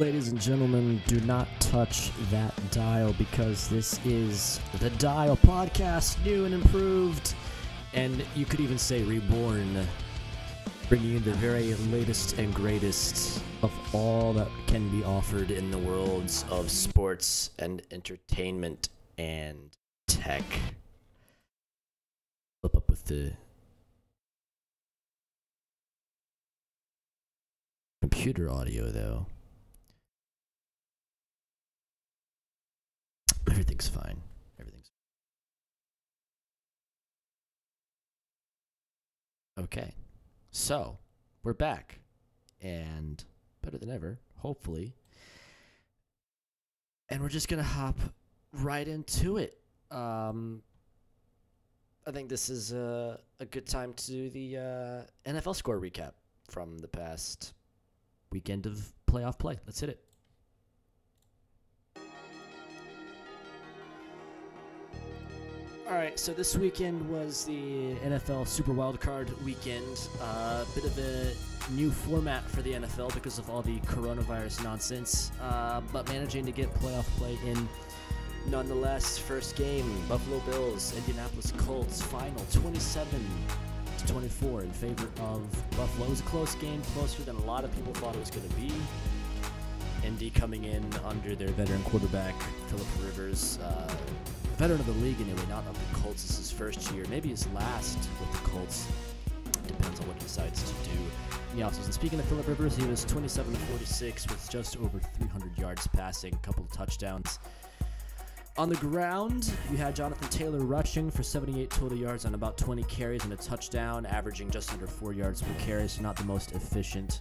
Ladies and gentlemen, do not touch that dial because this is the Dial Podcast, new and improved, and you could even say reborn, bringing you the very latest and greatest of all that can be offered in the worlds of sports and entertainment and tech. Flip up with the computer audio, though. Everything's fine. Everything's okay. So we're back, and better than ever, hopefully. And we're just gonna hop right into it. Um, I think this is a, a good time to do the uh, NFL score recap from the past weekend of playoff play. Let's hit it. All right, so this weekend was the NFL Super Wildcard weekend. A uh, bit of a new format for the NFL because of all the coronavirus nonsense, uh, but managing to get playoff play in nonetheless. First game Buffalo Bills, Indianapolis Colts, final 27 to 24 in favor of Buffalo. It was a close game, closer than a lot of people thought it was going to be. Indy coming in under their veteran quarterback, Philip Rivers. Uh, veteran of the league anyway, not of the Colts. This is his first year, maybe his last with the Colts. Depends on what he decides to do in the offseason. Speaking of Philip Rivers, he was 27 to 46 with just over 300 yards passing, a couple of touchdowns. On the ground, you had Jonathan Taylor rushing for 78 total yards on about 20 carries and a touchdown, averaging just under four yards per carry, so not the most efficient.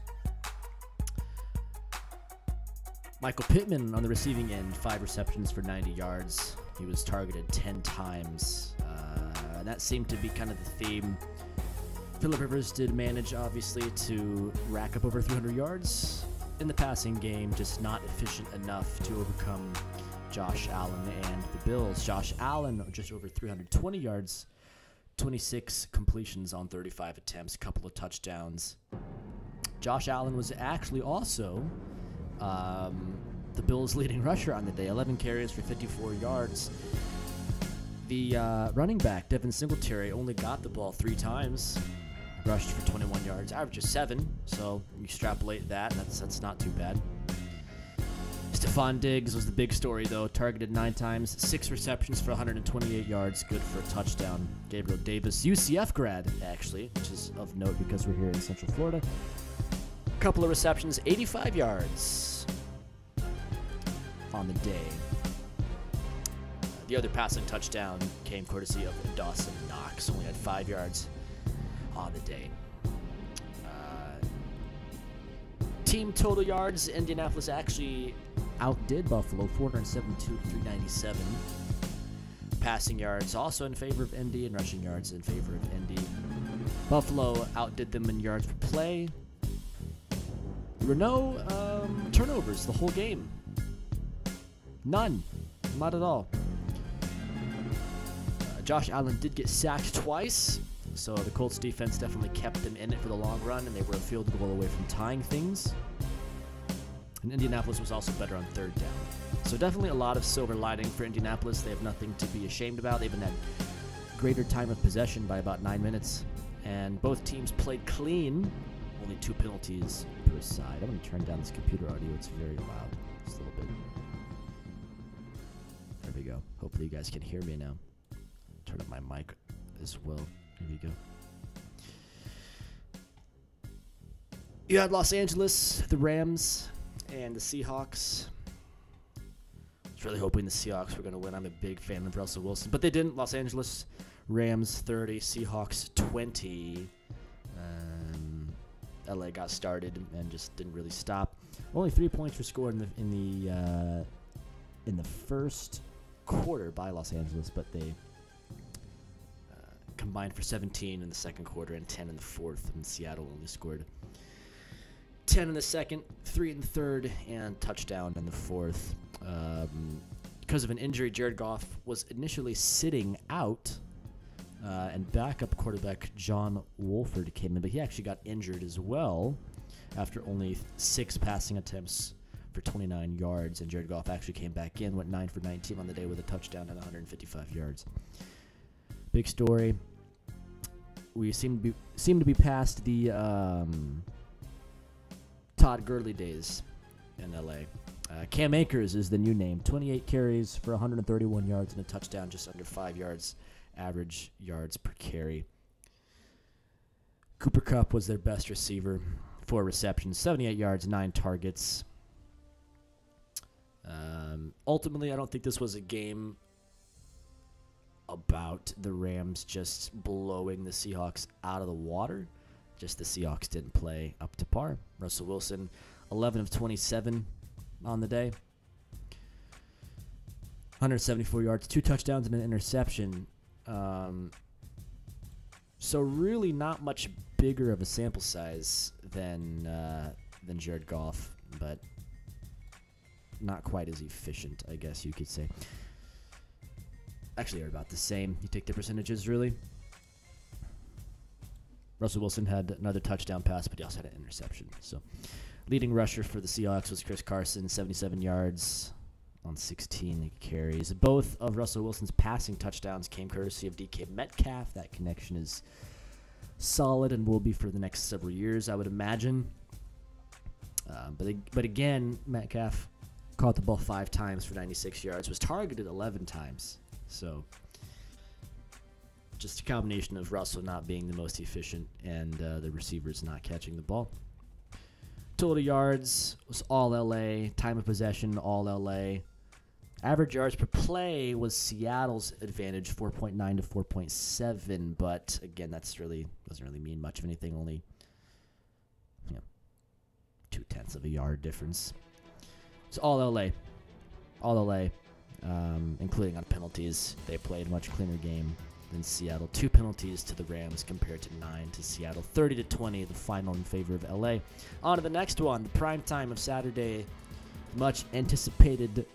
Michael Pittman on the receiving end, five receptions for 90 yards. He was targeted 10 times. Uh, that seemed to be kind of the theme. Philip Rivers did manage, obviously, to rack up over 300 yards in the passing game, just not efficient enough to overcome Josh Allen and the Bills. Josh Allen, just over 320 yards, 26 completions on 35 attempts, a couple of touchdowns. Josh Allen was actually also um, the Bills' leading rusher on the day, 11 carries for 54 yards. The uh, running back, Devin Singletary, only got the ball three times, rushed for 21 yards, average of seven. So you extrapolate that, that's that's not too bad. Stefon Diggs was the big story, though. Targeted nine times, six receptions for 128 yards, good for a touchdown. Gabriel Davis, UCF grad, actually, which is of note because we're here in Central Florida. Couple of receptions, 85 yards on the day. The other passing touchdown came courtesy of Dawson Knox, only had five yards on the day. Uh, team total yards, Indianapolis actually outdid Buffalo 472 to 397. Passing yards also in favor of Indy and rushing yards in favor of Indy. Buffalo outdid them in yards per play. There were no um, turnovers the whole game. None. Not at all. Uh, Josh Allen did get sacked twice, so the Colts defense definitely kept them in it for the long run, and they were a field goal away from tying things. And Indianapolis was also better on third down. So definitely a lot of silver lining for Indianapolis. They have nothing to be ashamed about. They've been had greater time of possession by about nine minutes, and both teams played clean. Only two penalties per side. I'm going to turn down this computer audio. It's very loud. Just a little bit. Go. Hopefully you guys can hear me now. Turn up my mic as well. Here we go. You had Los Angeles, the Rams, and the Seahawks. I was really hoping the Seahawks were going to win. I'm a big fan of Russell Wilson, but they didn't. Los Angeles Rams 30, Seahawks 20. Um, LA got started and just didn't really stop. Only three points were scored in the in the uh, in the first quarter by Los Angeles, but they uh, combined for 17 in the second quarter and 10 in the fourth. And Seattle only scored 10 in the second, three in the third, and touchdown in the fourth. Um, because of an injury, Jared Goff was initially sitting out, uh, and backup quarterback John Wolford came in, but he actually got injured as well after only six passing attempts for 29 yards, and Jared Goff actually came back in, went 9 for 19 on the day with a touchdown and 155 yards. Big story. We seem to be seem to be past the um, Todd Gurley days in LA. Uh, Cam Akers is the new name. 28 carries for 131 yards and a touchdown, just under five yards average yards per carry. Cooper Kupp was their best receiver, four receptions, 78 yards, nine targets. Um, ultimately, I don't think this was a game about the Rams just blowing the Seahawks out of the water. Just the Seahawks didn't play up to par. Russell Wilson, 11 of 27 on the day. 174 yards, two touchdowns, and an interception. Um, so really, not much bigger of a sample size than uh, than Jared Goff, but not quite as efficient, I guess you could say. Actually, they're about the same. You take the percentages, really. Russell Wilson had another touchdown pass, but he also had an interception. So, leading rusher for the Seahawks was Chris Carson, 77 yards on 16 carries. Both of Russell Wilson's passing touchdowns came courtesy of DK Metcalf. That connection is solid and will be for the next several years, I would imagine. Uh, but but again, Metcalf caught the ball five times for 96 yards, was targeted 11 times. So just a combination of Russell not being the most efficient and uh, the receivers not catching the ball. Total yards was all LA. Time of possession, all LA. Average yards per play was Seattle's advantage, 4.9 to 4.7. But again, that's really doesn't really mean much of anything. Only you know, two tenths of a yard difference. It's all LA, all LA, um, including on penalties. They played a much cleaner game than Seattle. Two penalties to the Rams compared to nine to Seattle. 30 to 20, the final in favor of LA. On to the next one, the prime time of Saturday. Much anticipated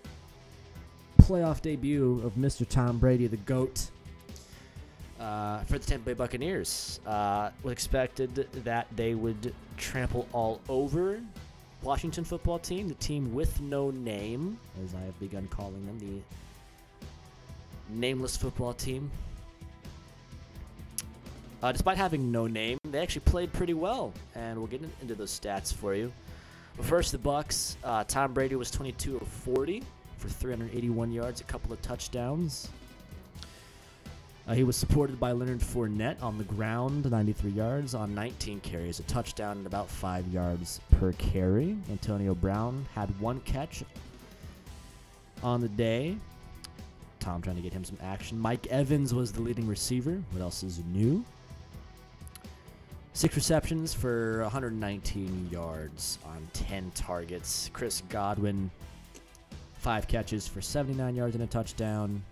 playoff debut of Mr. Tom Brady, the GOAT, uh, for the Tampa Bay Buccaneers. Uh, was expected that they would trample all over Washington football team, the team with no name, as I have begun calling them, the nameless football team. Uh, despite having no name, they actually played pretty well, and we'll get into those stats for you. But first, the Bucks. Uh, Tom Brady was 22 of 40 for 381 yards, a couple of touchdowns. Uh, he was supported by Leonard Fournette on the ground, 93 yards on 19 carries, a touchdown and about five yards per carry. Antonio Brown had one catch on the day. Tom trying to get him some action. Mike Evans was the leading receiver. What else is new? Six receptions for 119 yards on 10 targets. Chris Godwin, five catches for 79 yards and a touchdown.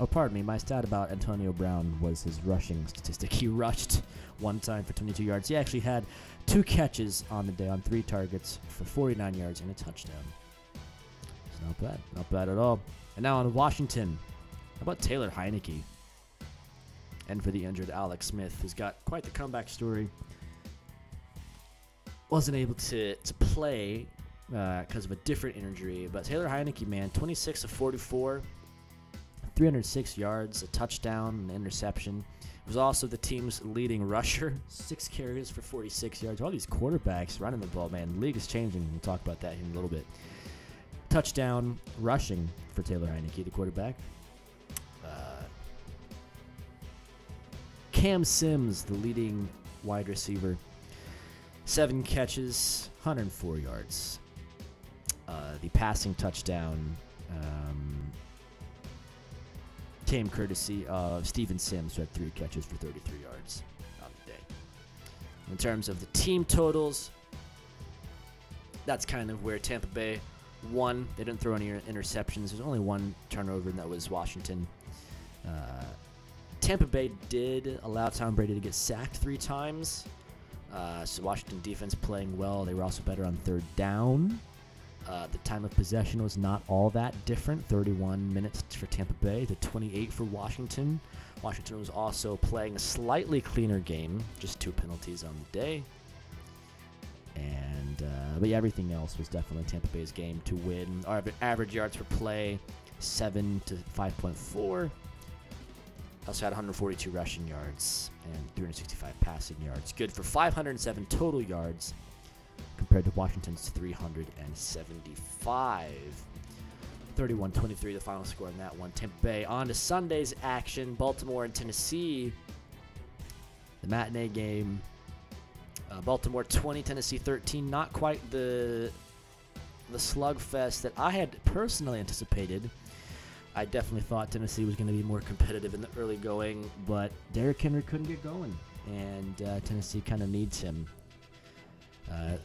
Oh, pardon me. My stat about Antonio Brown was his rushing statistic. He rushed one time for 22 yards. He actually had two catches on the day on three targets for 49 yards and a touchdown. It's not bad. Not bad at all. And now on Washington. How about Taylor Heinicke? And for the injured Alex Smith, who's got quite the comeback story. Wasn't able to, to play because uh, of a different injury. But Taylor Heinicke, man, 26 of 44, 306 yards, a touchdown, an interception. Was also the team's leading rusher, six carries for 46 yards. All these quarterbacks running the ball, man. The league is changing. We'll talk about that in a little bit. Touchdown rushing for Taylor Heinicke, the quarterback. Uh, Cam Sims, the leading wide receiver, seven catches, 104 yards. Uh, the passing touchdown um, came courtesy of Steven Sims, who had three catches for 33 yards on the day. In terms of the team totals, that's kind of where Tampa Bay won. They didn't throw any interceptions. There's only one turnover, and that was Washington. Uh, Tampa Bay did allow Tom Brady to get sacked three times. Uh, so Washington defense playing well. They were also better on third down. Uh, the time of possession was not all that different 31 minutes for Tampa Bay to 28 for Washington. Washington was also playing a slightly cleaner game, just two penalties on the day. And uh, but yeah, everything else was definitely Tampa Bay's game to win. Our average yards per play, seven to five point four. Also had 142 rushing yards and 365 passing yards. Good for 507 total yards compared to Washington's 375. 31 23, the final score in that one. Tampa Bay on to Sunday's action. Baltimore and Tennessee. The matinee game. Uh, Baltimore 20, Tennessee 13. Not quite the the slugfest that I had personally anticipated. I definitely thought Tennessee was going to be more competitive in the early going, but Derrick Henry couldn't get going, and uh, Tennessee kind of needs him. Uh,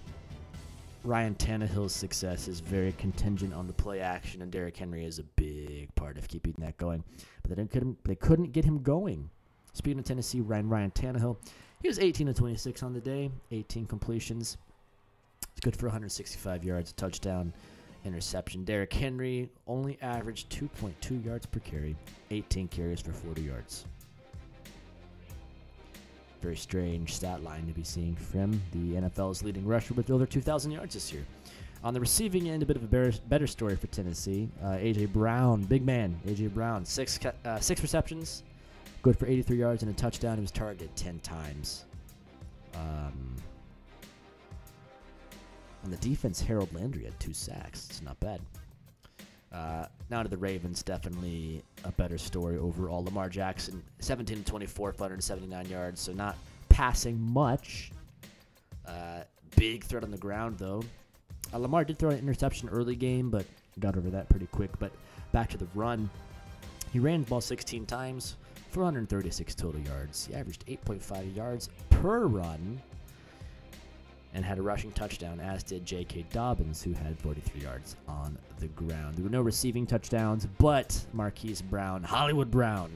Ryan Tannehill's success is very contingent on the play action, and Derrick Henry is a big part of keeping that going. But they couldn't they couldn't get him going. Speaking of Tennessee, Ryan Ryan Tannehill, he was 18 to 26 on the day, 18 completions. It's good for 165 yards, a touchdown, interception. Derrick Henry only averaged 2.2 yards per carry, 18 carries for 40 yards. Very strange stat line to be seeing from the NFL's leading rusher with over 2,000 yards this year. On the receiving end, a bit of a better, story for Tennessee. Uh, AJ Brown, big man, AJ Brown, six uh, six receptions, good for 83 yards and a touchdown. He was targeted 10 times. Um, on the defense, Harold Landry had two sacks. It's not bad. Uh, now to the Ravens, definitely a better story overall. Lamar Jackson, 17 to 24, 479 yards, so not passing much. Uh, big threat on the ground, though. Uh, Lamar did throw an interception early game, but got over that pretty quick. But back to the run. He ran the ball 16 times, 436 total yards. He averaged 8.5 yards per run and had a rushing touchdown, as did J.K. Dobbins, who had 43 yards on the ground. There were no receiving touchdowns, but Marquise Brown, Hollywood Brown,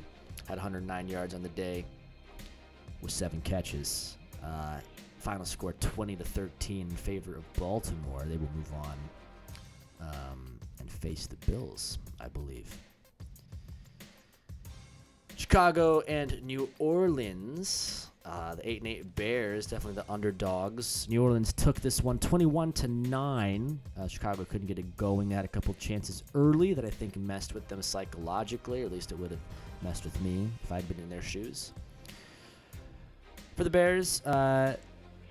had 109 yards on the day with seven catches. Uh, final score 20 to 13 in favor of Baltimore. They will move on um, and face the Bills, I believe. Chicago and New Orleans. Uh, the eight and eight Bears definitely the underdogs. New Orleans took this one 21 to nine. Uh, Chicago couldn't get it going. Had a couple chances early that I think messed with them psychologically, or at least it would have messed with me if I'd been in their shoes. For the Bears, uh,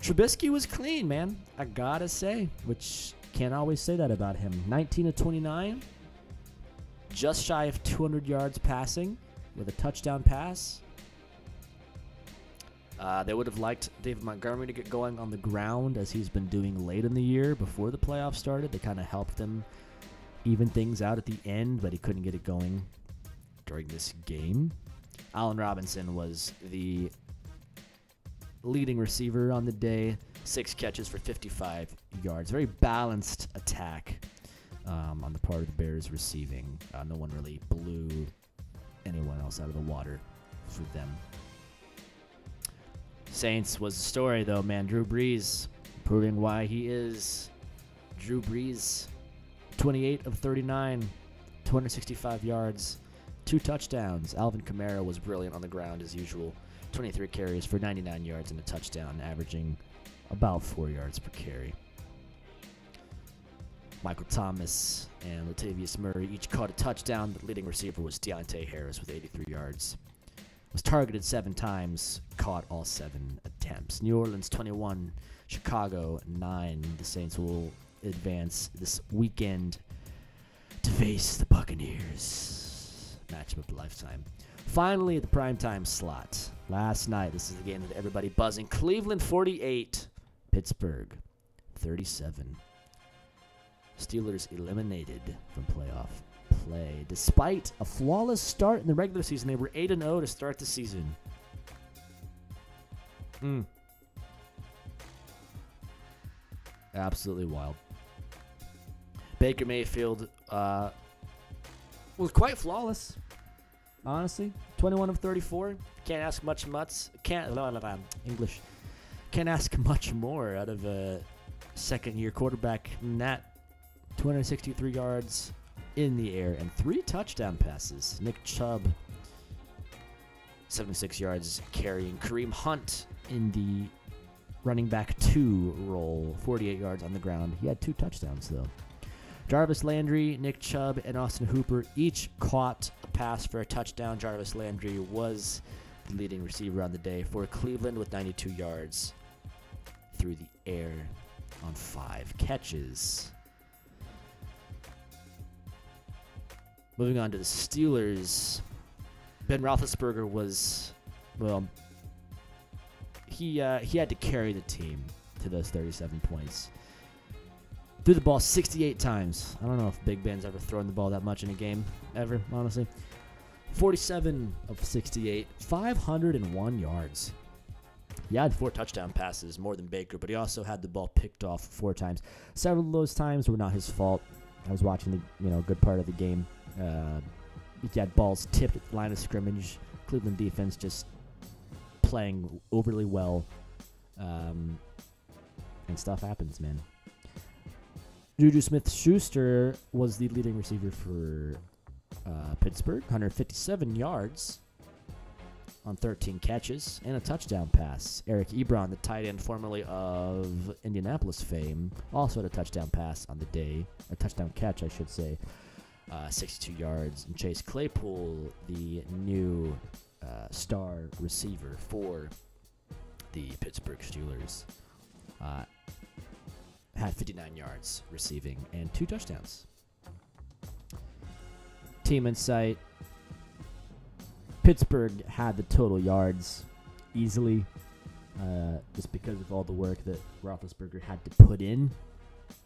Trubisky was clean, man. I gotta say, which can't always say that about him. 19 to 29, just shy of 200 yards passing with a touchdown pass. Uh, they would have liked David Montgomery to get going on the ground as he's been doing late in the year before the playoffs started. They kind of helped him even things out at the end, but he couldn't get it going during this game. Allen Robinson was the leading receiver on the day, six catches for 55 yards. Very balanced attack um, on the part of the Bears receiving. Uh, no one really blew anyone else out of the water for them. Saints was the story, though, man. Drew Brees proving why he is Drew Brees. 28 of 39, 265 yards, two touchdowns. Alvin Kamara was brilliant on the ground as usual. 23 carries for 99 yards and a touchdown, averaging about four yards per carry. Michael Thomas and Latavius Murray each caught a touchdown. The leading receiver was Deonte Harris with 83 yards was targeted seven times, caught all seven attempts. New Orleans 21, Chicago 9. The Saints will advance this weekend to face the Buccaneers. Matchup of lifetime. Finally, the primetime slot. Last night, this is the game that everybody buzzing. Cleveland 48, Pittsburgh 37. Steelers eliminated from playoff play. Despite a flawless start in the regular season, they were 8 0 to start the season. Hmm. Absolutely wild. Baker Mayfield uh, was quite flawless. Honestly, 21 of 34. Can't ask much much. Can't English. Can't ask much more out of a second-year quarterback. than that 263 yards, in the air and three touchdown passes. Nick Chubb, 76 yards carrying Kareem Hunt in the running back two role, 48 yards on the ground. He had two touchdowns, though. Jarvis Landry, Nick Chubb, and Austin Hooper each caught a pass for a touchdown. Jarvis Landry was the leading receiver on the day for Cleveland with 92 yards through the air on five catches. Moving on to the Steelers, Ben Roethlisberger was, well, he uh, he had to carry the team to those 37 points. Threw the ball 68 times. I don't know if Big Ben's ever thrown the ball that much in a game ever, honestly. 47 of 68, 501 yards. He had four touchdown passes, more than Baker, but he also had the ball picked off four times. Several of those times were not his fault. I was watching the you know good part of the game. Uh, he had balls tipped at the line of scrimmage. Cleveland defense just playing overly well, um, and stuff happens, man. Juju Smith Schuster was the leading receiver for uh, Pittsburgh, 157 yards on 13 catches and a touchdown pass. Eric Ebron, the tight end formerly of Indianapolis fame, also had a touchdown pass on the day, a touchdown catch, I should say, uh, 62 yards. And Chase Claypool, the new uh, star receiver for the Pittsburgh Steelers, uh, had 59 yards receiving and two touchdowns. Team Insight. Pittsburgh had the total yards easily, uh, just because of all the work that Roethlisberger had to put in.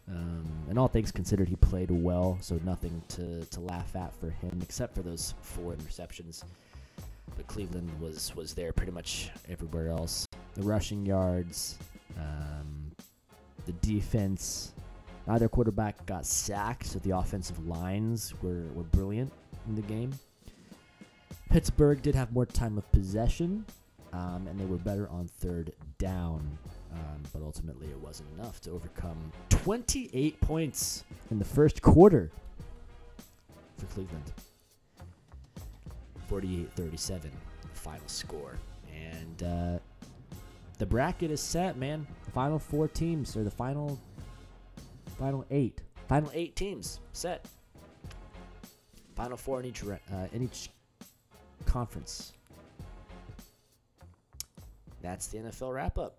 Um, and all things considered, he played well, so nothing to, to laugh at for him, except for those four interceptions. But Cleveland was was there pretty much everywhere else. The rushing yards, um, the defense. Neither quarterback got sacked, so the offensive lines were, were brilliant in the game. Pittsburgh did have more time of possession, um, and they were better on third down, um, but ultimately it wasn't enough to overcome 28 points in the first quarter for Cleveland. 48 37, the final score. And uh, the bracket is set, man. The final four teams, or the final, final eight, final eight teams set. Final four in each uh, in each conference. That's the NFL wrap up.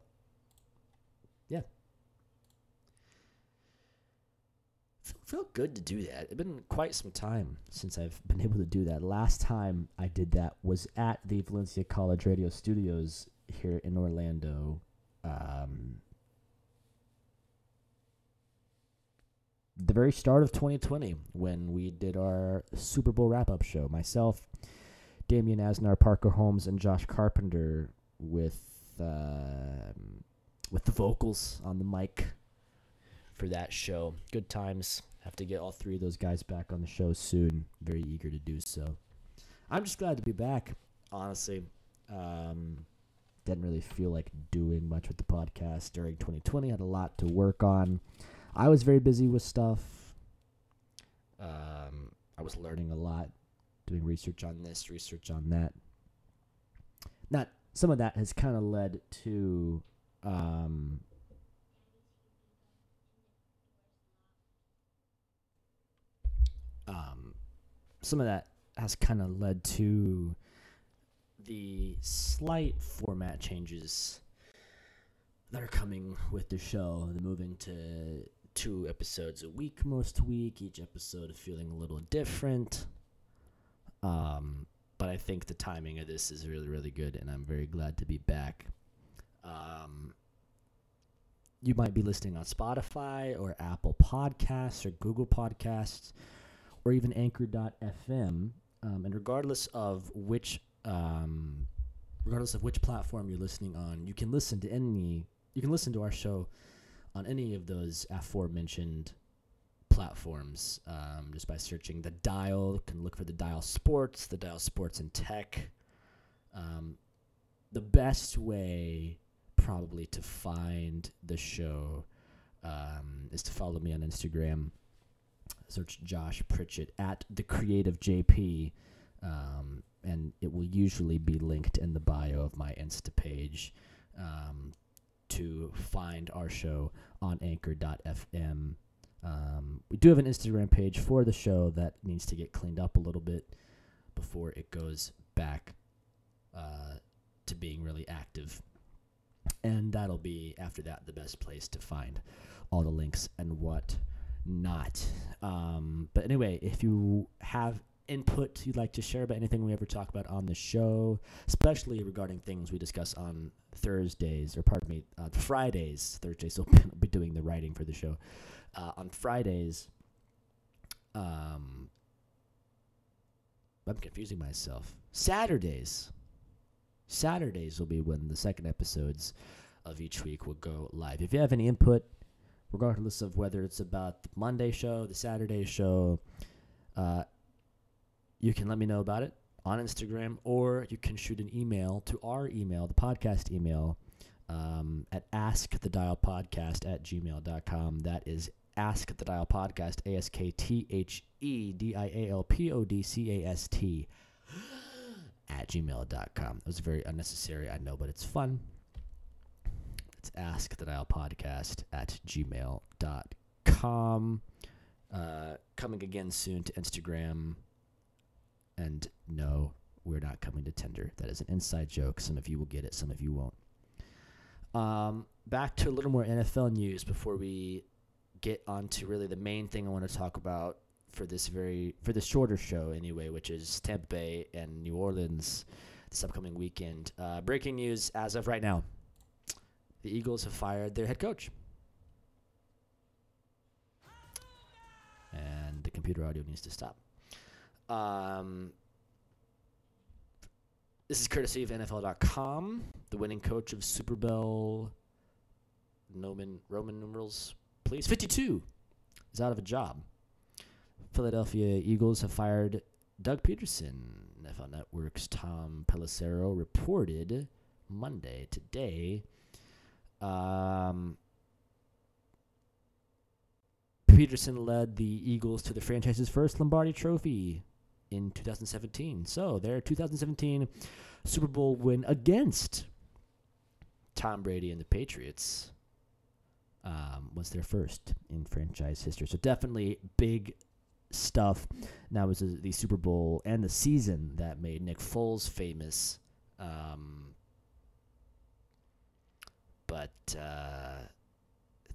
Feel, good to do that. It's been quite some time since I've been able to do that. Last time I did that was at the Valencia College Radio Studios here in Orlando. Um, the very start of 2020 when we did our Super Bowl wrap up show. Myself, Damian Asnar, Parker Holmes, and Josh Carpenter with uh, with the vocals on the mic for that show. Good times. Have to get all three of those guys back on the show soon. Very eager to do so. I'm just glad to be back. Honestly, um, didn't really feel like doing much with the podcast during 2020. Had a lot to work on. I was very busy with stuff. Um, I was learning a lot, doing research on this, research on that. Not some of that has kind of led to um, some of that has kind of led to the slight format changes that are coming with the show. The moving to two episodes a week most week, each episode feeling a little different. Um, but I think the timing of this is really, really good, and I'm very glad to be back. Um, you might be listening on Spotify or Apple Podcasts or Google Podcasts or even Anchor.fm. Um, and regardless of which, um, regardless of which platform you're listening on, you can listen to any. You can listen to our show on any of those aforementioned platforms um, just by searching the dial. You can look for the dial sports, the dial sports and tech. Um, the best way probably to find the show um, is to follow me on Instagram. Search Josh Pritchett at the Creative JP, um, and it will usually be linked in the bio of my Insta page. Um, to find our show on anchor.fm. Um, we do have an Instagram page for the show that needs to get cleaned up a little bit before it goes back uh, to being really active. And that'll be, after that, the best place to find all the links and what not. Um, but anyway, if you have input you'd like to share about anything we ever talk about on the show, especially regarding things we discuss on Thursdays, or pardon me, uh, Fridays. Thursdays i'll be doing the writing for the show. Uh, on Fridays, um, I'm confusing myself. Saturdays. Saturdays will be when the second episodes of each week will go live. If you have any input, regardless of whether it's about the Monday show, the Saturday show, uh, you can let me know about it on Instagram or you can shoot an email to our email, the podcast email, um, at askthedialpodcast at gmail.com. That is ask A S K T H E D I A L P O D C A S T at gmail.com. It was very unnecessary, I know, but it's fun. It's the podcast at gmail.com. Uh, coming again soon to Instagram. And no, we're not coming to Tinder. That is an inside joke. Some of you will get it, some of you won't. Um, back to a little more NFL news before we get onto really the main thing I want to talk about for this very for this shorter show anyway, which is Tampa Bay and New Orleans this upcoming weekend. Uh, breaking news as of right now: the Eagles have fired their head coach, and the computer audio needs to stop. Um, this is courtesy of NFL.com. The winning coach of Super Bowl Roman Roman numerals, please. 52 is out of a job. Philadelphia Eagles have fired Doug Pederson. NFL Network's Tom Pelissero reported Monday today. Um, Pederson led the Eagles to the franchise's first Lombardi Trophy in 2017. So their 2017 Super Bowl win against Tom Brady and the Patriots um, was their first in franchise history. So definitely big stuff. And that was the Super Bowl and the season that made Nick Foles famous. Um, but uh,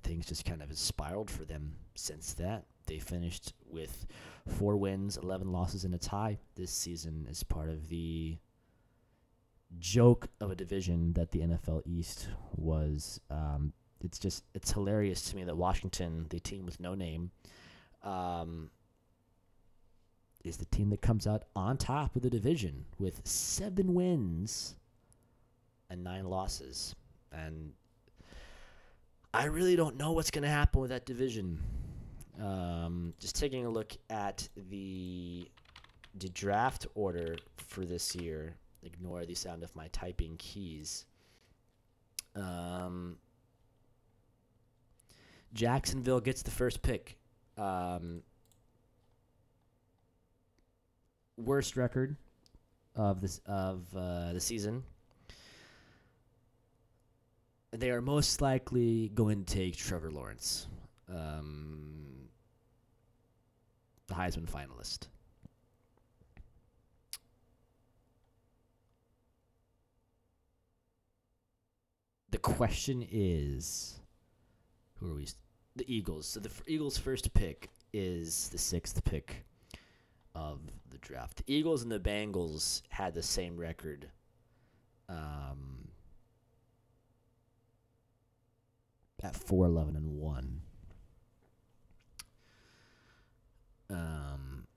things just kind of spiraled for them since that. They finished with four wins, 11 losses, and a tie this season as part of the joke of a division that the NFL East was. Um, it's just it's hilarious to me that Washington, the team with no name, um, is the team that comes out on top of the division with seven wins and nine losses. And I really don't know what's going to happen with that division. Um, just taking a look at the the draft order for this year. Ignore the sound of my typing keys. Um, Jacksonville gets the first pick. Um, worst record of this of uh, the season. They are most likely going to take Trevor Lawrence, um, the Heisman finalist. The question is, who are we? The Eagles. So the f- Eagles' first pick is the sixth pick of the draft. The Eagles and the Bengals had the same record. Um, at 4 11 and 1. Um,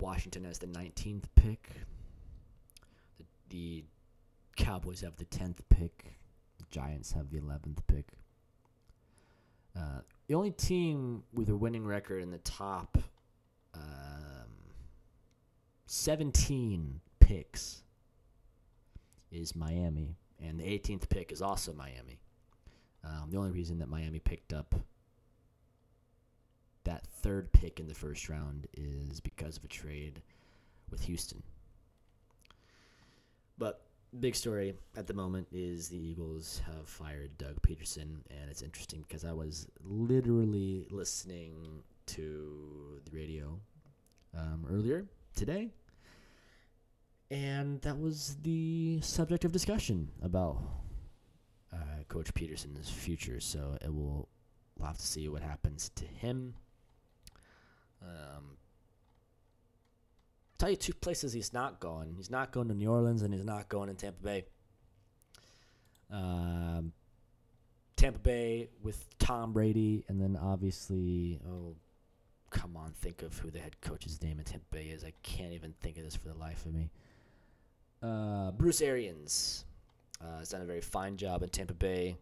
Washington has the 19th pick. The, the Cowboys have the 10th pick. The Giants have the 11th pick. Uh, the only team with a winning record in the top um, 17 picks is Miami, and the 18th pick is also Miami. Um, the only reason that Miami picked up that third pick in the first round is because of a trade with Houston. But big story at the moment is the Eagles have fired Doug Pederson, and it's interesting because I was literally listening to the radio um, earlier today, and that was the subject of discussion about uh, Coach Pederson's future. So it will we'll have to see what happens to him. Um, tell you two places he's not going. He's not going to New Orleans, and he's not going to Tampa Bay. Um, Tampa Bay with Tom Brady, and then obviously, oh, come on, think of who the head coach's name in Tampa Bay is. I can't even think of this for the life of me. Uh, Bruce Arians uh, has done a very fine job in Tampa Bay.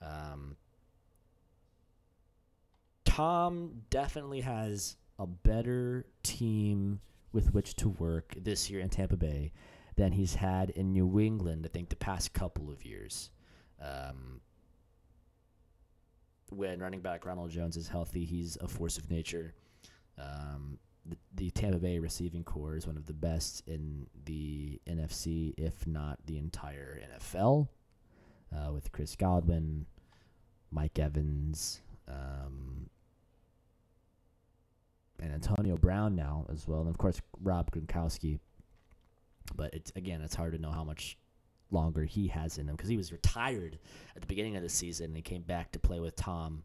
Um, Tom definitely has a better team with which to work this year in Tampa Bay than he's had in New England, I think, the past couple of years. Um, when running back Ronald Jones is healthy, he's a force of nature. Um, the, Tampa Bay receiving corps is one of the best in the NFC, if not the entire NFL, uh, with Chris Godwin, Mike Evans, um, and Antonio Brown now as well, and of course Rob Gronkowski. But it's again, it's hard to know how much longer he has in him because he was retired at the beginning of the season and he came back to play with Tom.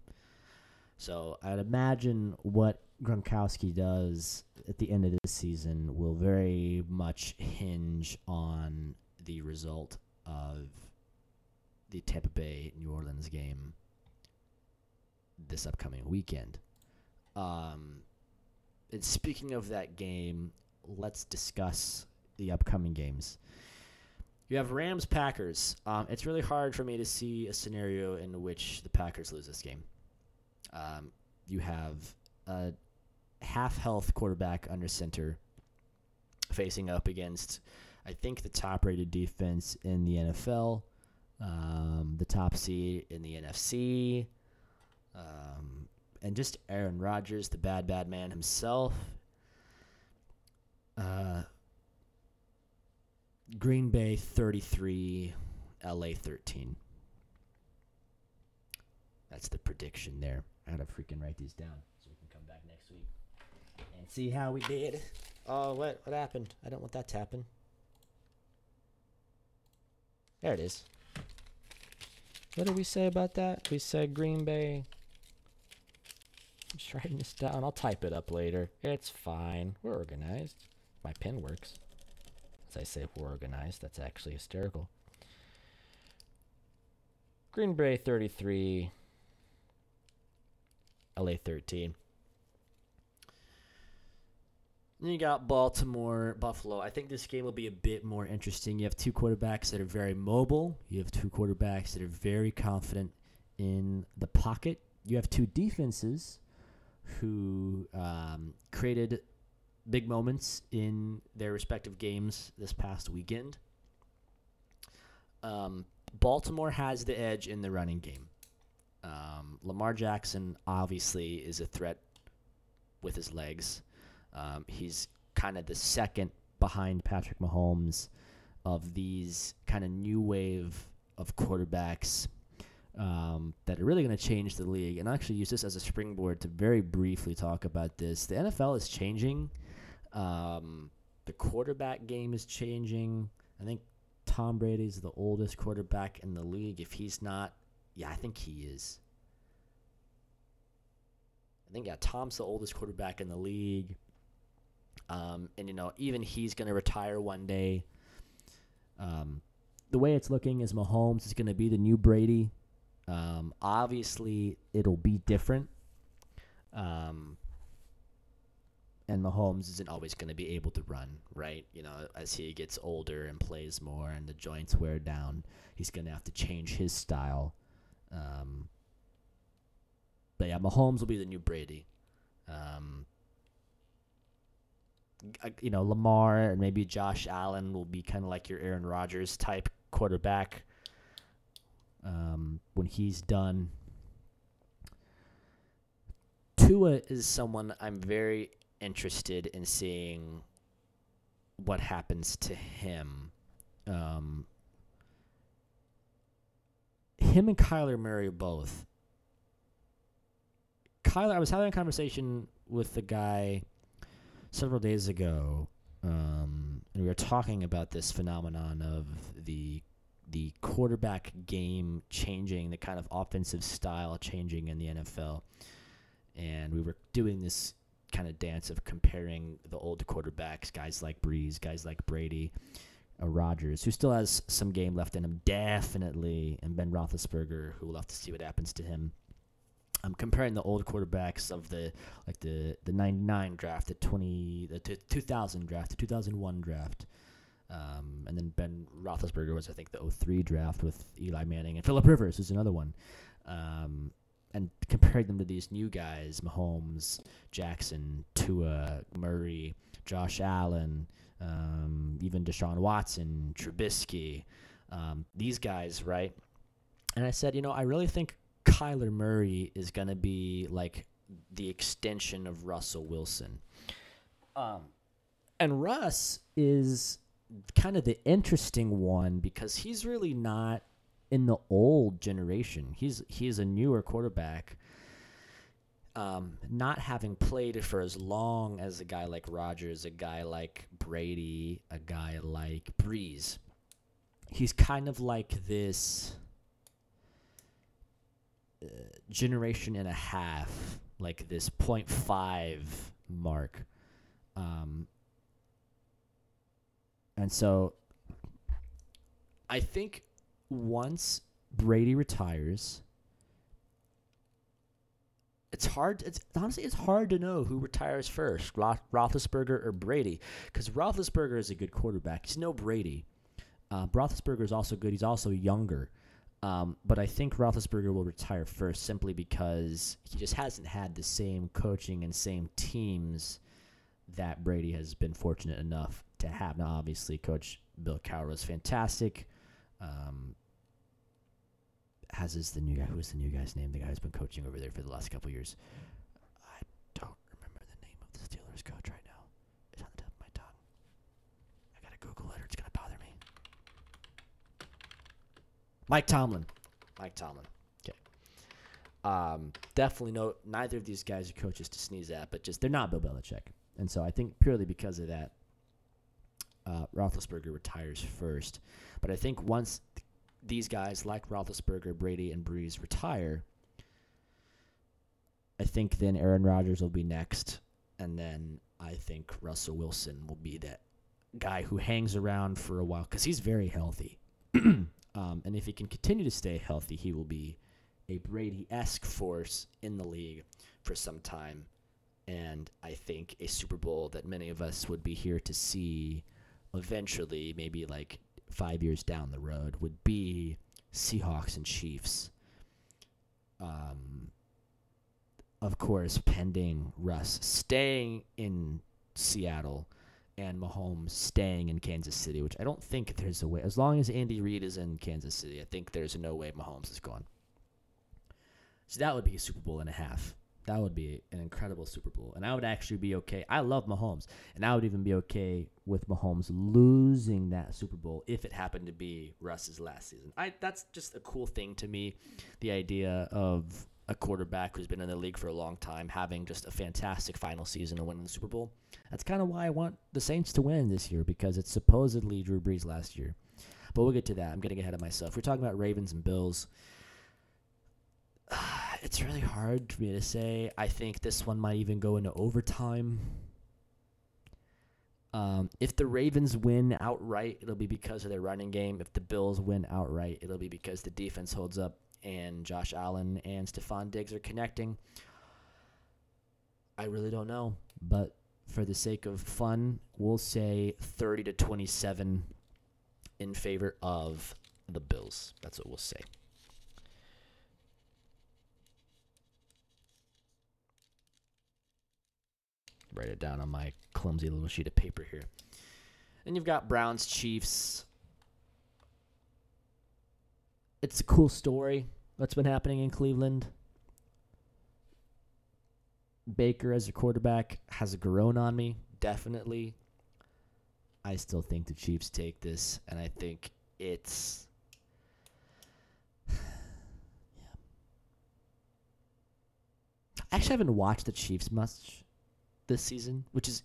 So I'd imagine what Gronkowski does at the end of this season will very much hinge on the result of the Tampa Bay New Orleans game this upcoming weekend. Um, and speaking of that game, let's discuss the upcoming games. You have Rams Packers. Um, it's really hard for me to see a scenario in which the Packers lose this game. Um, you have a half health quarterback under center facing up against, I think, the top rated defense in the NFL, um, the top seed in the NFC, um, and just Aaron Rodgers, the bad, bad man himself. Uh, Green Bay 33, LA 13. That's the prediction there. I gotta freaking write these down so we can come back next week and see how we did. Oh, what what happened? I don't want that to happen. There it is. What did we say about that? We said Green Bay. I'm just writing this down. I'll type it up later. It's fine. We're organized. My pen works. As I say, we're organized. That's actually hysterical. Green Bay 33, LA 13. Then you got Baltimore, Buffalo. I think this game will be a bit more interesting. You have two quarterbacks that are very mobile. You have two quarterbacks that are very confident in the pocket. You have two defenses who um, created big moments in their respective games this past weekend. Um, Baltimore has the edge in the running game. Um, Lamar Jackson obviously is a threat with his legs. Um, he's kind of the second behind Patrick Mahomes of these kind of new wave of quarterbacks um, that are really going to change the league. And I'll actually use this as a springboard to very briefly talk about this. The NFL is changing. Um, the quarterback game is changing. I think Tom Brady's the oldest quarterback in the league. If he's not, yeah, I think he is. I think yeah, Tom's the oldest quarterback in the league. Um, and you know, even he's going to retire one day. Um, the way it's looking is Mahomes is going to be the new Brady. Um, obviously, it'll be different. Um, and Mahomes isn't always going to be able to run, right? You know, as he gets older and plays more and the joints wear down, he's going to have to change his style. Um, but yeah, Mahomes will be the new Brady. Um, you know, Lamar and maybe Josh Allen will be kind of like your Aaron Rodgers type quarterback um, when he's done Tua is someone I'm very interested in seeing what happens to him. Um, him and Kyler Murray both. Kyler, I was having a conversation with the guy several days ago, um, and we were talking about this phenomenon of the the quarterback game changing, the kind of offensive style changing in the NFL, and we were doing this kind of dance of comparing the old quarterbacks, guys like Brees, guys like Brady, uh, Rodgers, who still has some game left in him, definitely, and Ben Roethlisberger, who we'll have to see what happens to him. I'm comparing the old quarterbacks of the like the the '99 draft, the 20, the t- 2000 draft, the 2001 draft, um, and then Ben Roethlisberger was I think the 03 draft with Eli Manning and Philip Rivers is another one. Um, and comparing them to these new guys, Mahomes, Jackson, Tua, Murray, Josh Allen, um, even Deshaun Watson, Trubisky, um, these guys, right? And I said, you know, I really think Kyler Murray is going to be like the extension of Russell Wilson. Um, and Russ is kind of the interesting one because he's really not in the old generation. He's he's a newer quarterback. Um, not having played for as long as a guy like Rodgers, a guy like Brady, a guy like Brees, he's kind of like this uh, generation and a half, like this 0.5 mark. Um, and so I think once Brady retires, it's hard. It's honestly it's hard to know who retires first, Roth, Roethlisberger or Brady, because Roethlisberger is a good quarterback. He's no Brady. Uh, Roethlisberger is also good. He's also younger. Um, but I think Roethlisberger will retire first simply because he just hasn't had the same coaching and same teams that Brady has been fortunate enough to have. Now, obviously, Coach Bill Cowher was fantastic. Um, is the new guy? Who is the new guy's name? The guy who's been coaching over there for the last couple years. I don't remember the name of the Steelers coach right now. It's on the tip of my tongue. I gotta Google it, or it's gonna bother me. Mike Tomlin. Mike Tomlin. Okay. Um, definitely no. Neither of these guys are coaches to sneeze at, but just they're not Bill Belichick, and so I think purely because of that, uh, Roethlisberger retires first. But I think once these guys like Roethlisberger, Brady, and Brees retire, I think then Aaron Rodgers will be next, and then I think Russell Wilson will be that guy who hangs around for a while because he's very healthy. um, and if he can continue to stay healthy, he will be a Brady esque force in the league for some time. And I think a Super Bowl that many of us would be here to see eventually, maybe like five years down the road, would be Seahawks and Chiefs. Um, of course, pending Russ staying in Seattle and Mahomes staying in Kansas City, which I don't think there's a way. As long as Andy Reid is in Kansas City, I think there's no way Mahomes is gone. So that would be a Super Bowl and a half. That would be an incredible Super Bowl. And I would actually be okay. I love Mahomes. And I would even be okay with Mahomes losing that Super Bowl if it happened to be Russ's last season. I that's just a cool thing to me. The idea of a quarterback who's been in the league for a long time having just a fantastic final season and winning the Super Bowl. That's kind of why I want the Saints to win this year because it's supposedly Drew Brees last year. But we'll get to that. I'm getting ahead of myself. We're talking about Ravens and Bills. It's really hard for me to say. I think this one might even go into overtime. Um, if the Ravens win outright, it'll be because of their running game. If the Bills win outright, it'll be because the defense holds up and Josh Allen and Stefon Diggs are connecting. I really don't know, but for the sake of fun, we'll say 30 to 27 in favor of the Bills. That's what we'll say. Write it down on my clumsy little sheet of paper here. And you've got Browns, Chiefs. It's a cool story that's been happening in Cleveland. Baker as a quarterback has grown on me, definitely. I still think the Chiefs take this, and I think it's. yeah. I actually haven't watched the Chiefs much this season, which is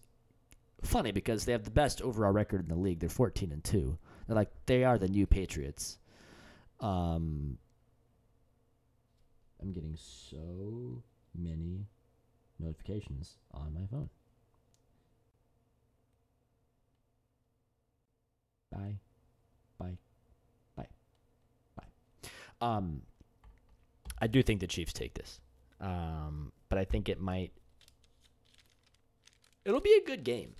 funny because they have the best overall record in the league. They're 14 and 2. They're like they are the new Patriots. Um I'm getting so many notifications on my phone. Bye. Bye. Bye. Bye. Um I do think the Chiefs take this. Um but I think it might it'll be a good game.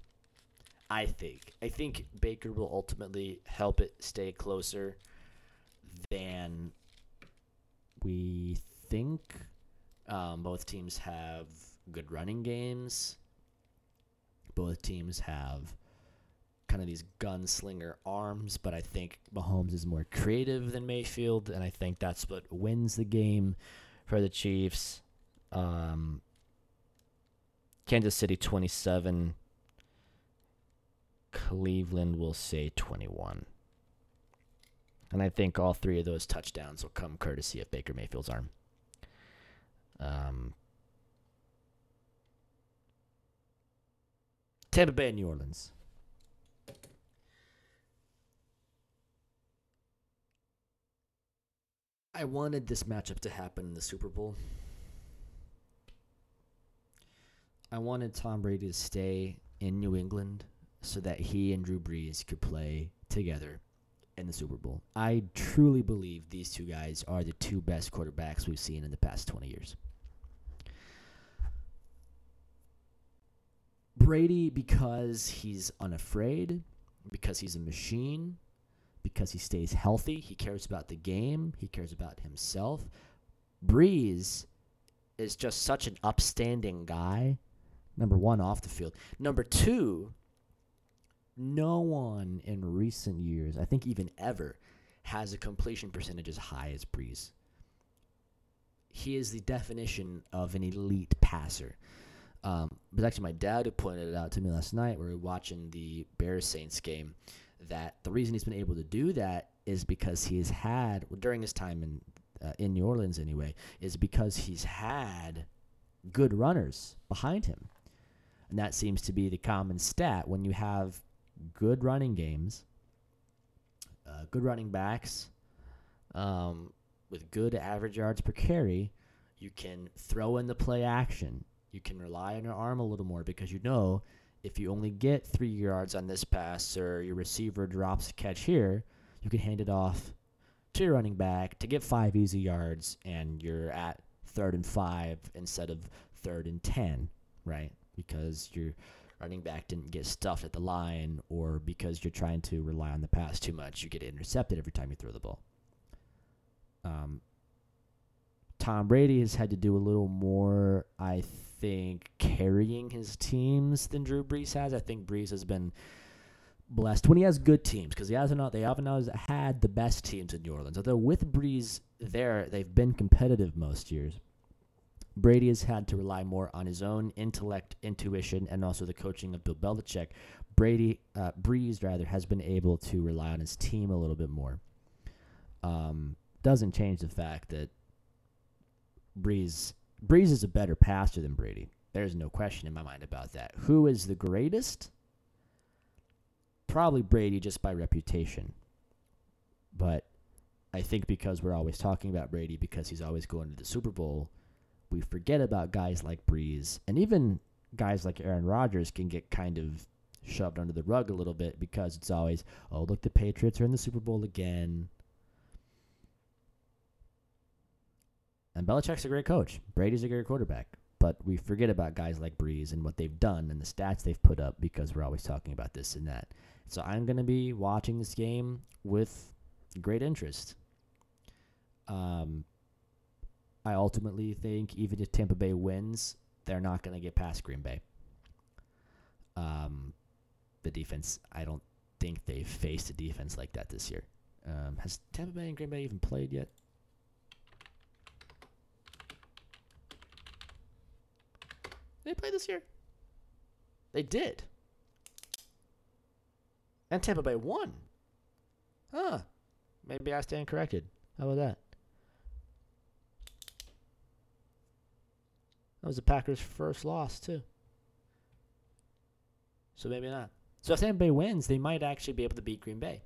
I think. I think Baker will ultimately help it stay closer than we think. Um, both teams have good running games. Both teams have kind of these gunslinger arms, but I think Mahomes is more creative than Mayfield, and I think that's what wins the game for the Chiefs. Um, Kansas City 27, Cleveland will say 21. And I think all three of those touchdowns will come courtesy of Baker Mayfield's arm. Um, Tampa Bay New Orleans. I wanted this matchup to happen in the Super Bowl. I wanted Tom Brady to stay in New England so that he and Drew Brees could play together in the Super Bowl. I truly believe these two guys are the two best quarterbacks we've seen in the past 20 years. Brady, because he's unafraid, because he's a machine, because he stays healthy, he cares about the game, he cares about himself. Brees is just such an upstanding guy. Number one, off the field. Number two, no one in recent years, I think even ever, has a completion percentage as high as Brees. He is the definition of an elite passer. Um, it was actually my dad who pointed it out to me last night. We were watching the Bears Saints game. That the reason he's been able to do that is because he's had during his time in uh, in New Orleans anyway is because he's had good runners behind him, and that seems to be the common stat when you have good running games, uh, good running backs, um, with good average yards per carry. You can throw in the play action you can rely on your arm a little more because you know if you only get three yards on this pass or your receiver drops a catch here, you can hand it off to your running back to get five easy yards and you're at third and five instead of third and ten, right? Because your running back didn't get stuffed at the line or because you're trying to rely on the pass too much, you get intercepted every time you throw the ball. Um, Tom Brady has had to do a little more, I think, carrying his teams than Drew Brees has. I think Brees has been blessed when he has good teams because he hasn't. They haven't always had the best teams in New Orleans. Although with Brees there, they've been competitive most years. Brady has had to rely more on his own intellect, intuition, and also the coaching of Bill Belichick. Brady, uh, Brees rather, has been able to rely on his team a little bit more. Um, doesn't change the fact that Brees Brees is a better passer than Brady. There's no question in my mind about that. Who is the greatest? Probably Brady just by reputation. But I think because we're always talking about Brady because he's always going to the Super Bowl, we forget about guys like Brees and even guys like Aaron Rodgers can get kind of shoved under the rug a little bit because it's always, oh, look, the Patriots are in the Super Bowl again. And Belichick's a great coach. Brady's a great quarterback. But we forget about guys like Brees and what they've done and the stats they've put up because we're always talking about this and that. So I'm going to be watching this game with great interest. Um, I ultimately think even if Tampa Bay wins, they're not going to get past Green Bay. Um, the defense, I don't think they've faced a defense like that this year. Um, has Tampa Bay and Green Bay even played yet? Did they play this year? They did. And Tampa Bay won. Huh. Maybe I stand corrected. How about that? That was the Packers' first loss, too. So maybe not. So if Tampa Bay wins, they might actually be able to beat Green Bay.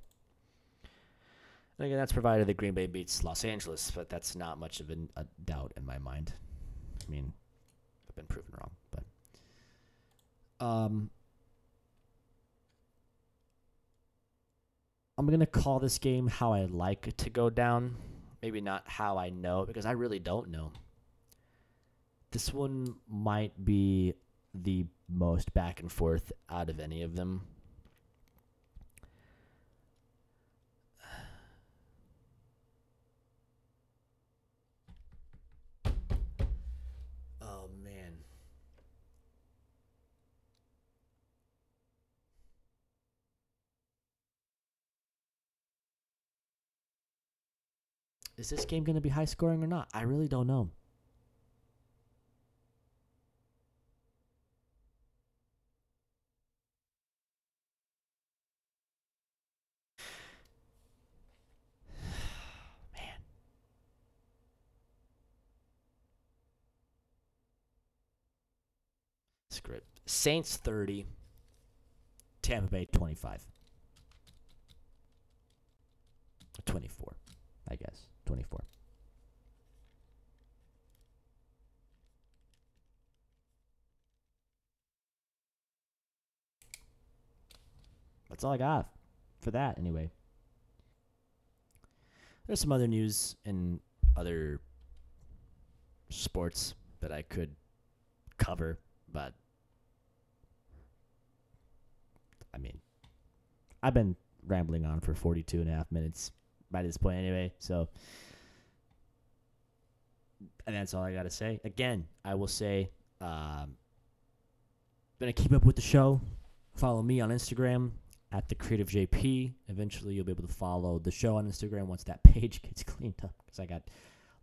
And again, that's provided that Green Bay beats Los Angeles, but that's not much of an, a doubt in my mind. I mean, I've been proven wrong, but um, I'm gonna call this game how I like it to go down. Maybe not how I know, because I really don't know. This one might be the most back and forth out of any of them. Oh man. Is this game going to be high scoring or not? I really don't know. Man. Script. Saints 30, Tampa Bay 25. 24, I guess. 24. That's all I got for that, anyway. There's some other news in other sports that I could cover, but I mean, I've been rambling on for 42 and a half minutes by this point anyway, so and that's all I got to say. Again, I will say um gonna keep up with the show. Follow me on Instagram at the creative JP. Eventually, you'll be able to follow the show on Instagram once that page gets cleaned up because I got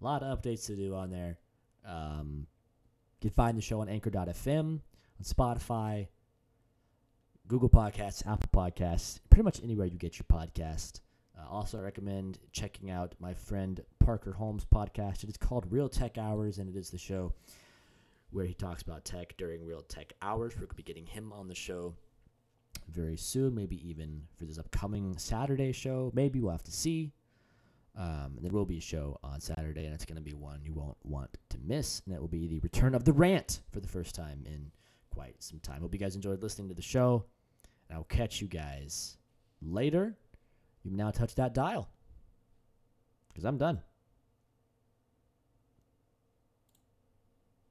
a lot of updates to do on there. Um, you can find the show on Anchor.fm, on Spotify, Google Podcasts, Apple Podcasts, pretty much anywhere you get your podcast. Uh, also, I recommend checking out my friend Parker Holmes' podcast. It is called Real Tech Hours, and it is the show where he talks about tech during Real Tech Hours. We're going to be getting him on the show very soon, maybe even for this upcoming Saturday show. Maybe we'll have to see. Um, there will be a show on Saturday, and it's going to be one you won't want to miss. And that will be the return of the rant for the first time in quite some time. Hope you guys enjoyed listening to the show, and I'll catch you guys later. You now touch that dial because I'm done.